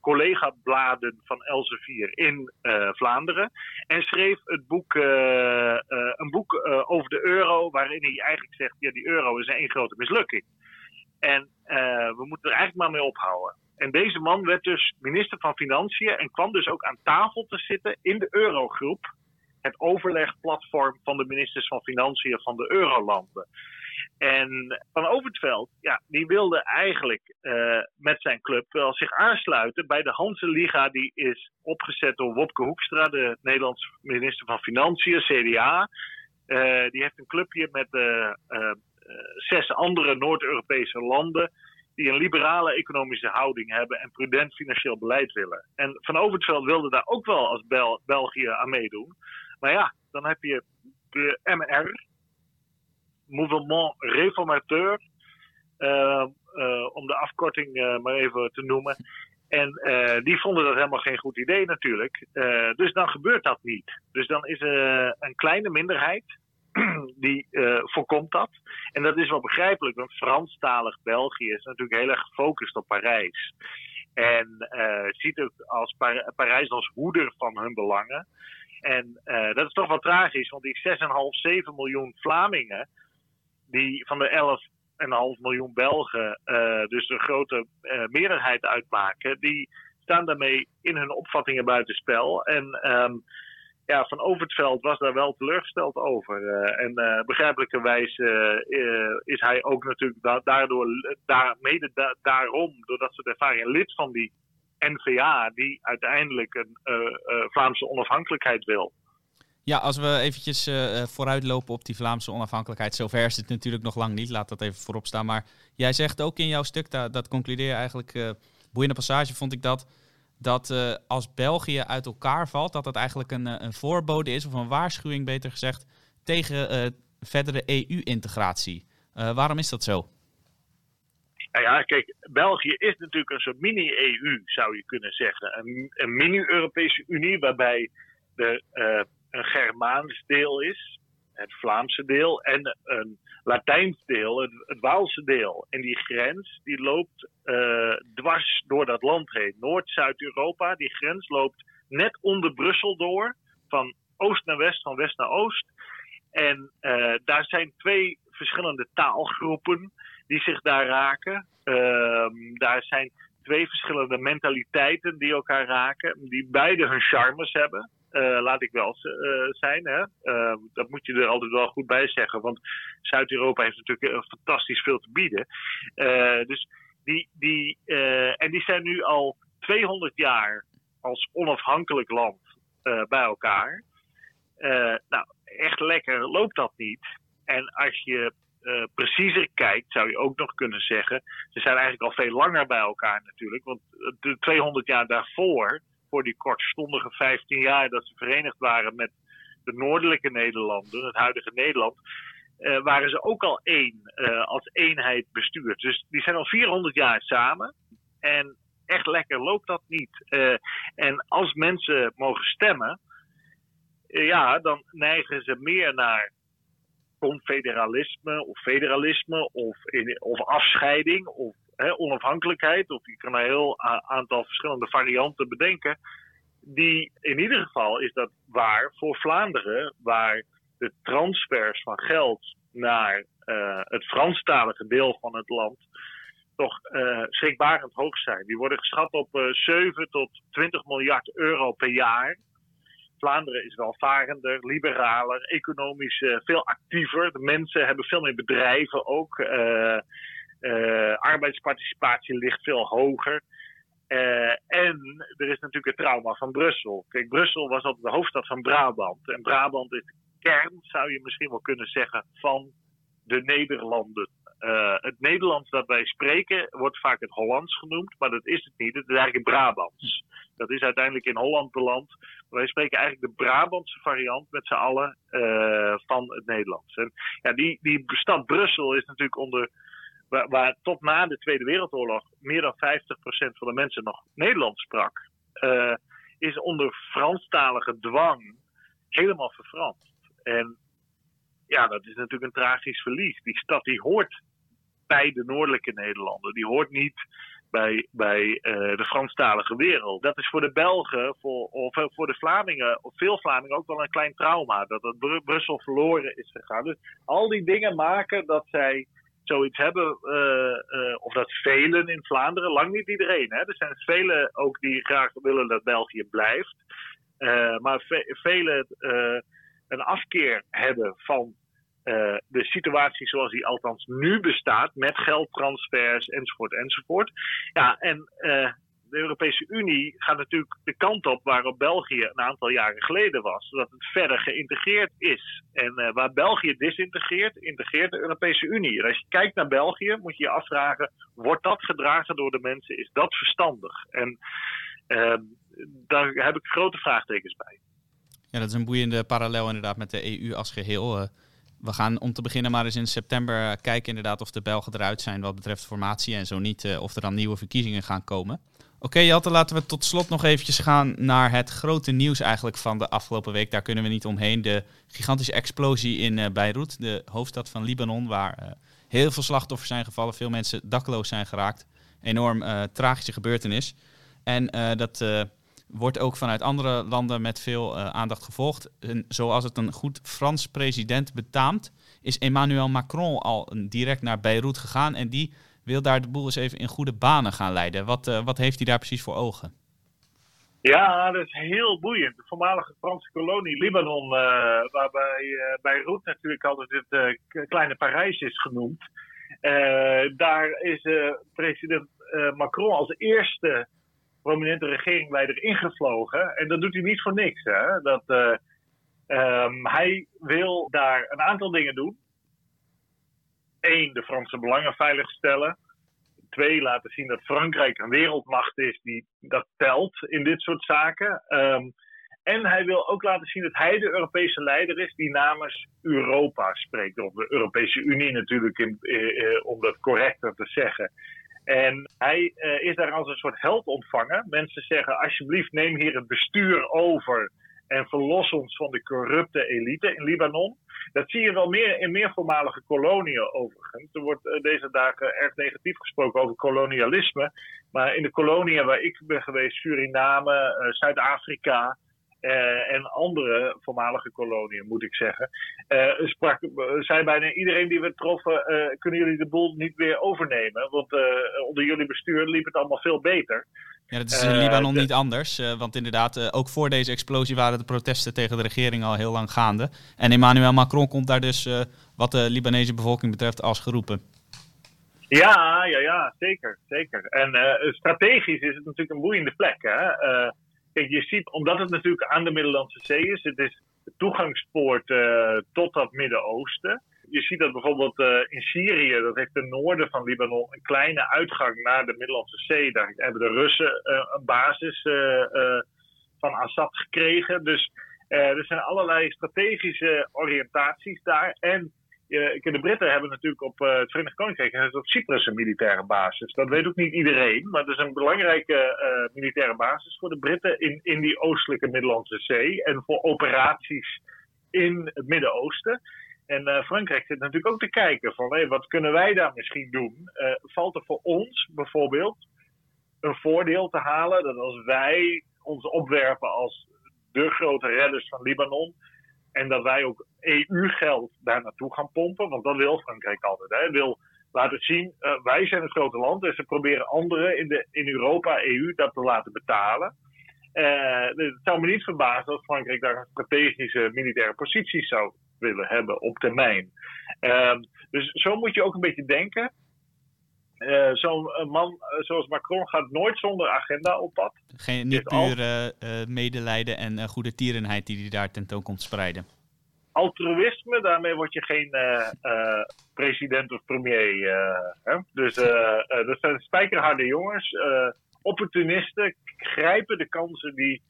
collega-bladen van Elsevier in Vlaanderen. En schreef het boek, een boek over de euro, waarin hij eigenlijk zegt: ja, die euro is één grote mislukking. En we moeten er eigenlijk maar mee ophouden. En deze man werd dus minister van Financiën en kwam dus ook aan tafel te zitten in de Eurogroep. Het overlegplatform van de ministers van Financiën van de Eurolanden. En Van Overtveld, ja, die wilde eigenlijk uh, met zijn club wel zich aansluiten bij de Hanse Die is opgezet door Wopke Hoekstra, de Nederlandse minister van Financiën, CDA. Uh, die heeft een clubje met uh, zes andere Noord-Europese landen die een liberale economische houding hebben en prudent financieel beleid willen. En Van Overtveld wilde daar ook wel als Bel België aan meedoen. Maar ja, dan heb je de MR, Mouvement Réformateur, uh, uh, om de afkorting uh, maar even te noemen. En die vonden dat helemaal geen goed idee natuurlijk. dus dan gebeurt dat niet. Dus dan is er een kleine minderheid [CLEARS THROAT] die voorkomt dat. En dat is wel begrijpelijk, want Franstalig België is natuurlijk heel erg gefocust op Parijs. En ziet ook als Par Parijs als hoeder van hun belangen. En dat is toch wel tragisch, want die 6,5, 7 miljoen Vlamingen, die van de 11,5 miljoen Belgen dus een grote meerderheid uitmaken, die staan daarmee in hun opvattingen buitenspel. En um, ja, Van Overtveld was daar wel teleurgesteld over. Uh, en uh, begrijpelijkerwijs is hij ook natuurlijk da daardoor, daar, mede da daarom, doordat ze ervaring lid van die NVA, die uiteindelijk een Vlaamse onafhankelijkheid wil. Ja, als we eventjes uh, vooruitlopen op die Vlaamse onafhankelijkheid. Zover is het natuurlijk nog lang niet, laat dat even voorop staan. Maar jij zegt ook in jouw stuk, dat, dat concludeer je eigenlijk, uh, boeiende passage vond ik dat dat als België uit elkaar valt, dat dat eigenlijk een, een voorbode is, of een waarschuwing beter gezegd, tegen verdere EU-integratie. Waarom is dat zo? Nou ja, kijk, België is natuurlijk een soort mini-EU, zou je kunnen zeggen. Een, een mini-Europese Unie waarbij er een Germaans deel is, het Vlaamse deel, en een Latijns deel, het, Waalse deel. En die grens die loopt uh, dwars door dat land heen. Noord-Zuid-Europa, die grens loopt net onder Brussel door. Van oost naar west, van west naar oost. En uh, daar zijn twee verschillende taalgroepen die zich daar raken. Uh, daar zijn twee verschillende mentaliteiten die elkaar raken, die beide hun charmes hebben. Uh, laat ik wel uh, zijn. Hè? Uh, dat moet je er altijd wel goed bij zeggen. Want Zuid-Europa heeft natuurlijk fantastisch veel te bieden. dus die, die, en die zijn nu al 200 jaar als onafhankelijk land bij elkaar. nou, echt lekker loopt dat niet. En als je preciezer kijkt, zou je ook nog kunnen zeggen. Ze zijn eigenlijk al veel langer bij elkaar natuurlijk. Want de 200 jaar daarvoor voor die kortstondige 15 jaar dat ze verenigd waren met de noordelijke Nederlanden, het huidige Nederland, uh, waren ze ook al één, uh, als eenheid bestuurd. Dus die zijn al 400 jaar samen. En echt lekker loopt dat niet. Uh, en als mensen mogen stemmen, ja, dan neigen ze meer naar confederalisme of federalisme of, of afscheiding of onafhankelijkheid, of je kan een heel aantal verschillende varianten bedenken. die in ieder geval is dat waar voor Vlaanderen, waar de transfers van geld naar uh, het Franstalige deel van het land toch uh, schrikbarend hoog zijn. Die worden geschat op uh, 7 tot 20 miljard euro per jaar. Vlaanderen is welvarender, liberaler, economisch veel actiever. De mensen hebben veel meer bedrijven ook. Arbeidsparticipatie ligt veel hoger. en er is natuurlijk het trauma van Brussel. Kijk, Brussel was altijd de hoofdstad van Brabant. En Brabant is de kern, zou je misschien wel kunnen zeggen, van de Nederlanden. Uh, het Nederlands dat wij spreken wordt vaak het Hollands genoemd, maar dat is het niet. Het is eigenlijk Brabants. Dat is uiteindelijk in Holland beland. Wij spreken eigenlijk de Brabantse variant met z'n allen van het Nederlands. En ja, die, die stad Brussel is natuurlijk onder. Waar, tot na de Tweede Wereldoorlog meer dan 50% van de mensen nog Nederlands sprak, uh, is onder Franstalige dwang helemaal verfranst. En ja, dat is natuurlijk een tragisch verlies. Die stad die hoort bij de noordelijke Nederlanden. Die hoort niet bij, bij uh, de Franstalige wereld. Dat is voor de Belgen, voor, of uh, voor de Vlamingen, of veel Vlamingen ook wel een klein trauma. Dat het Br Brussel verloren is gegaan. Dus al die dingen maken dat zij zoiets hebben, uh, of dat velen in Vlaanderen, lang niet iedereen. Hè? Er zijn velen ook die graag willen dat België blijft. maar ve velen een afkeer hebben van de situatie zoals die althans nu bestaat, met geldtransfers enzovoort enzovoort. Ja, en de Europese Unie gaat natuurlijk de kant op waarop België een aantal jaren geleden was, dat het verder geïntegreerd is. En uh, waar België disintegreert, integreert de Europese Unie. En als je kijkt naar België, moet je je afvragen: wordt dat gedragen door de mensen? Is dat verstandig? En daar heb ik grote vraagtekens bij. Ja, dat is een boeiende parallel inderdaad met de EU als geheel. We gaan om te beginnen maar eens in september kijken inderdaad of de Belgen eruit zijn wat betreft formatie en zo niet, of er dan nieuwe verkiezingen gaan komen. Oké Jatte, laten we tot slot nog eventjes gaan naar het grote nieuws eigenlijk van de afgelopen week. Daar kunnen we niet omheen. De gigantische explosie in uh, Beirut, de hoofdstad van Libanon, waar uh, heel veel slachtoffers zijn gevallen, veel mensen dakloos zijn geraakt. Enorm tragische gebeurtenis. En dat wordt ook vanuit andere landen met veel aandacht gevolgd. En zoals het een goed Frans president betaamt, is Emmanuel Macron al direct naar Beirut gegaan. En die wil daar de boel eens even in goede banen gaan leiden. Wat, uh, wat heeft hij daar precies voor ogen? Ja, dat is heel boeiend. De voormalige Franse kolonie Libanon, uh, waarbij Beirut natuurlijk altijd het kleine Parijs is genoemd. daar is president Macron als eerste prominente regeringleider ingevlogen. En dat doet hij niet voor niks. Hè? Dat, uh, um, hij wil daar een aantal dingen doen. Eén, de Franse belangen veiligstellen. Twee, laten zien dat Frankrijk een wereldmacht is die dat telt in dit soort zaken. Um, en hij wil ook laten zien dat hij de Europese leider is die namens Europa spreekt. Of de Europese Unie natuurlijk, in, eh, om dat correcter te zeggen. En hij uh, is daar als een soort held ontvangen. Mensen zeggen: alsjeblieft, neem hier het bestuur over en verlos ons van de corrupte elite in Libanon. Dat zie je wel meer in meer voormalige koloniën overigens. Er wordt uh, deze dagen erg negatief gesproken over kolonialisme. Maar in de koloniën waar ik ben geweest, Suriname, uh, Zuid-Afrika, uh, en andere voormalige koloniën, moet ik zeggen. Uh, sprak, zei bijna iedereen die we troffen: kunnen jullie de boel niet weer overnemen? Want onder jullie bestuur liep het allemaal veel beter. Ja, dat is in Libanon niet anders. want inderdaad, ook voor deze explosie waren de protesten tegen de regering al heel lang gaande. En Emmanuel Macron komt daar dus, wat de Libanese bevolking betreft, als geroepen. Ja, ja, ja, zeker. zeker. En strategisch is het natuurlijk een boeiende plek. Hè? Kijk, je ziet, omdat het natuurlijk aan de Middellandse Zee is, het is de toegangspoort uh, tot dat Midden-Oosten. Je ziet dat bijvoorbeeld uh, in Syrië, dat heeft ten noorden van Libanon een kleine uitgang naar de Middellandse Zee. Daar hebben de Russen uh, een basis van Assad gekregen. Dus er zijn allerlei strategische oriëntaties daar. En de Britten hebben natuurlijk op het Verenigd Koninkrijk op Cyprus een militaire basis. Dat weet ook niet iedereen, maar dat is een belangrijke militaire basis voor de Britten in, in die oostelijke Middellandse Zee en voor operaties in het Midden-Oosten. En uh, Frankrijk zit natuurlijk ook te kijken van wat kunnen wij daar misschien doen? valt er voor ons bijvoorbeeld een voordeel te halen dat als wij ons opwerpen als de grote redders van Libanon. En dat wij ook EU-geld daar naartoe gaan pompen. Want dat wil Frankrijk altijd. Hij wil laten zien, uh, wij zijn het grote land. En ze proberen anderen in, de, in Europa, EU, dat te laten betalen. Het zou me niet verbazen als Frankrijk daar een strategische militaire positie zou willen hebben op termijn. Uh, dus zo moet je ook een beetje denken. Uh, Zo'n man zoals Macron gaat nooit zonder agenda op pad. Geen, niet puur medelijden en goede tierenheid die hij daar tentoon komt spreiden. Altruïsme, daarmee word je geen president of premier. Hè? Dus dat zijn spijkerharde jongens opportunisten grijpen de kansen die,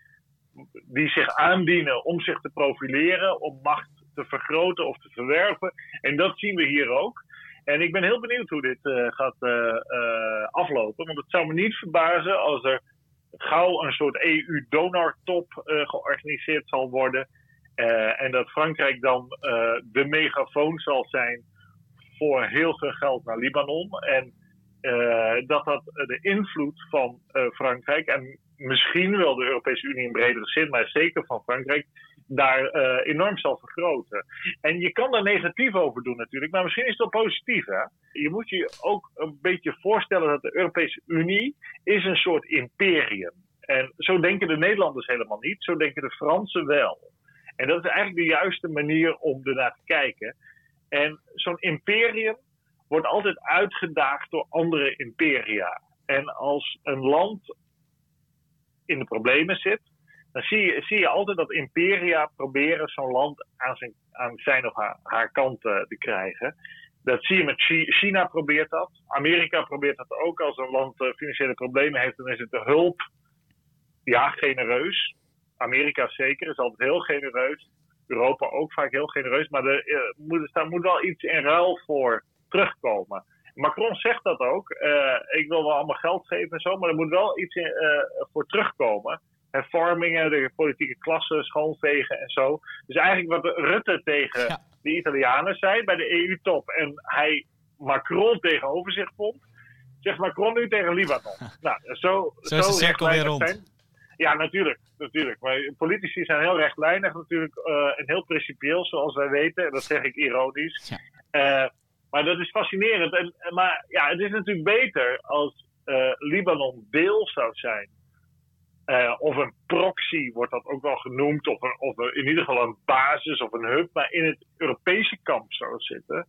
die zich aandienen om zich te profileren, om macht te vergroten of te verwerven. En dat zien we hier ook. En ik ben heel benieuwd hoe dit uh, gaat uh, uh, aflopen. Want het zou me niet verbazen als er gauw een soort EU-donortop georganiseerd zal worden. en dat Frankrijk dan de megafoon zal zijn voor heel veel geld naar Libanon. En dat dat de invloed van Frankrijk en misschien wel de Europese Unie in bredere zin, maar zeker van Frankrijk, daar uh, enorm zal vergroten. En je kan daar negatief over doen natuurlijk, maar misschien is het wel positief. Hè? Je moet je ook een beetje voorstellen dat de Europese Unie is een soort imperium. En zo denken de Nederlanders helemaal niet, zo denken de Fransen wel. En dat is eigenlijk de juiste manier om ernaar te kijken. En zo'n imperium wordt altijd uitgedaagd door andere imperia. En als een land in de problemen zit, dan zie je, zie altijd dat imperia proberen zo'n land aan zijn, aan zijn of haar, kant uh, te krijgen. Dat zie je met China probeert dat. Amerika probeert dat ook. Als een land uh, financiële problemen heeft, dan is het de hulp ja, genereus. Amerika zeker, is altijd heel genereus. Europa ook vaak heel genereus. Maar er, uh, moet, er moet wel iets in ruil voor terugkomen. Macron zegt dat ook. Ik wil wel allemaal geld geven en zo, maar er moet wel iets in, voor terugkomen. Hervormingen, de politieke klasse, schoonvegen en zo. Dus eigenlijk wat Rutte tegen ja. de Italianen zei bij de EU-top en hij Macron tegenover zich vond, zegt Macron nu tegen Libanon. nou, zo, zo, is de cirkel weer rond. Zijn. Ja, natuurlijk, natuurlijk. Maar politici zijn heel rechtlijnig natuurlijk uh, en heel principieel, zoals wij weten. En dat zeg ik ironisch. Ja. Maar dat is fascinerend. En, maar ja, het is natuurlijk beter als uh, Libanon deel zou zijn. Uh, of een proxy wordt dat ook wel genoemd. Of, een, of in ieder geval een basis of een hub. Maar in het Europese kamp zou zitten.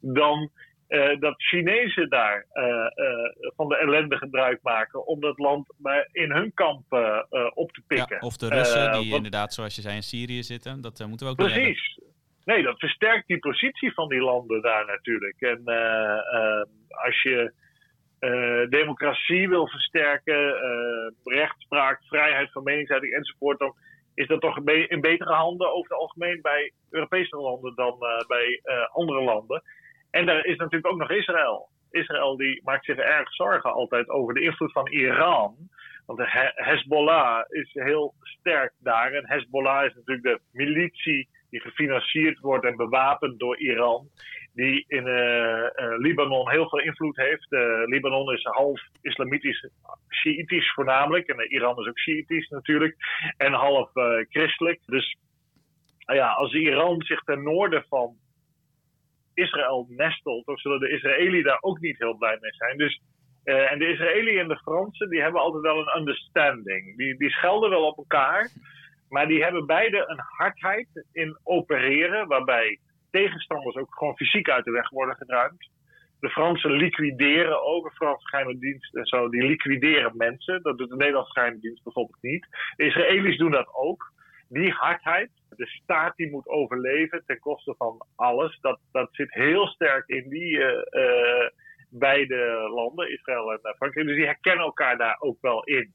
Dan uh, dat Chinezen daar van de ellende gebruik maken. Om dat land in hun kamp op te pikken. Ja, of de Russen die inderdaad, zoals je zei, in Syrië zitten. Dat moeten we ook Precies. Nee, dat versterkt die positie van die landen daar natuurlijk. En als je uh, democratie wil versterken, rechtspraak, vrijheid van meningsuiting enzovoort, dan is dat toch in betere handen over het algemeen bij Europese landen dan bij andere landen. En daar is natuurlijk ook nog Israël. Israël die maakt zich erg zorgen altijd over de invloed van Iran. Want de Hezbollah is heel sterk daar. En Hezbollah is natuurlijk de militie die gefinancierd wordt en bewapend door Iran, die in uh, uh, Libanon heel veel invloed heeft. Uh, Libanon is half islamitisch, Shiïtisch voornamelijk, en Iran is ook Shiïtisch natuurlijk, en half christelijk. Dus ja, als Iran zich ten noorden van Israël nestelt, dan zullen de Israëli's daar ook niet heel blij mee zijn. Dus en de Israëliën en de Fransen, die hebben altijd wel een understanding. Die, die schelden wel op elkaar. Maar die hebben beide een hardheid in opereren, waarbij tegenstanders ook gewoon fysiek uit de weg worden geruimd. De Fransen liquideren ook, de Franse geheime dienst en zo, die liquideren mensen. Dat doet de Nederlandse geheime dienst bijvoorbeeld niet. De Israëli's doen dat ook. Die hardheid, de staat die moet overleven ten koste van alles, dat, dat zit heel sterk in die uh, uh, beide landen, Israël en Frankrijk. Dus die herkennen elkaar daar ook wel in.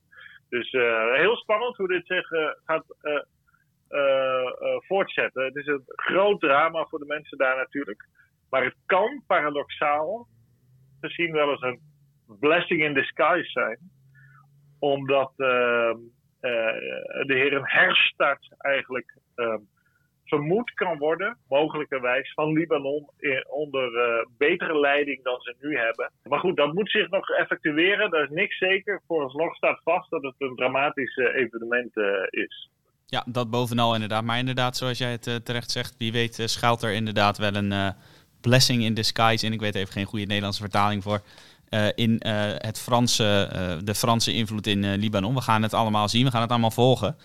Dus heel spannend hoe dit zich gaat uh, voortzetten. Het is een groot drama voor de mensen daar natuurlijk. Maar het kan paradoxaal gezien wel eens een blessing in disguise zijn. Omdat ehm, de heer een herstart eigenlijk ehm, vermoed kan worden, mogelijkerwijs, van Libanon onder uh, betere leiding dan ze nu hebben. Maar goed, dat moet zich nog effectueren. Dat is niks zeker. Vooralsnog staat vast dat het een dramatisch evenement is. Ja, dat bovenal inderdaad. Maar inderdaad, zoals jij het terecht zegt, wie weet schuilt er inderdaad wel een blessing in disguise in. Ik weet even geen goede Nederlandse vertaling voor. in het Franse, de Franse invloed in Libanon. We gaan het allemaal zien, we gaan het allemaal volgen.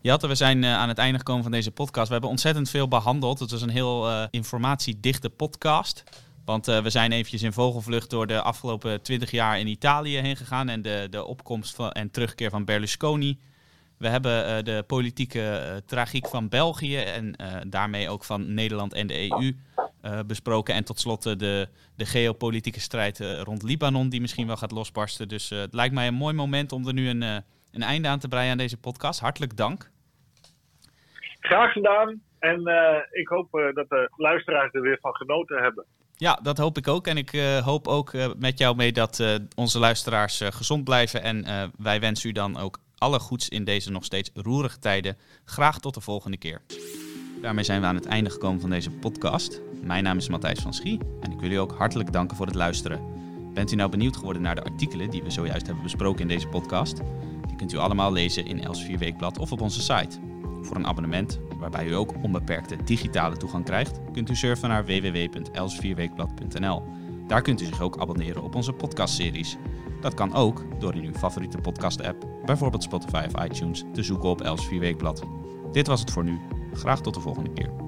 Jatte, we zijn aan het einde gekomen van deze podcast. We hebben ontzettend veel behandeld. Het was een heel informatiedichte podcast. Want we zijn eventjes in vogelvlucht door de afgelopen twintig jaar in Italië heen gegaan. En de, de opkomst van, en terugkeer van Berlusconi. We hebben de politieke tragiek van België en daarmee ook van Nederland en de EU besproken. En tot slot de, de geopolitieke strijd rond Libanon, die misschien wel gaat losbarsten. Dus het lijkt mij een mooi moment om er nu een een einde aan te breien aan deze podcast. Hartelijk dank. Graag gedaan. En uh, ik hoop uh, dat de luisteraars er weer van genoten hebben. Ja, dat hoop ik ook. En ik uh, hoop ook met jou mee dat onze luisteraars gezond blijven. En wij wensen u dan ook alle goeds in deze nog steeds roerige tijden. Graag tot de volgende keer. Daarmee zijn we aan het einde gekomen van deze podcast. Mijn naam is Matthijs van Schie en ik wil u ook hartelijk danken voor het luisteren. Bent u nou benieuwd geworden naar de artikelen die we zojuist hebben besproken in deze podcast? kunt u allemaal lezen in Els Weekblad of op onze site. Voor een abonnement, waarbij u ook onbeperkte digitale toegang krijgt, kunt u surfen naar www.elsvierweekblad.nl. Daar kunt u zich ook abonneren op onze podcastseries. Dat kan ook door in uw favoriete podcast-app, bijvoorbeeld Spotify of iTunes, te zoeken op Els Weekblad. Dit was het voor nu. Graag tot de volgende keer.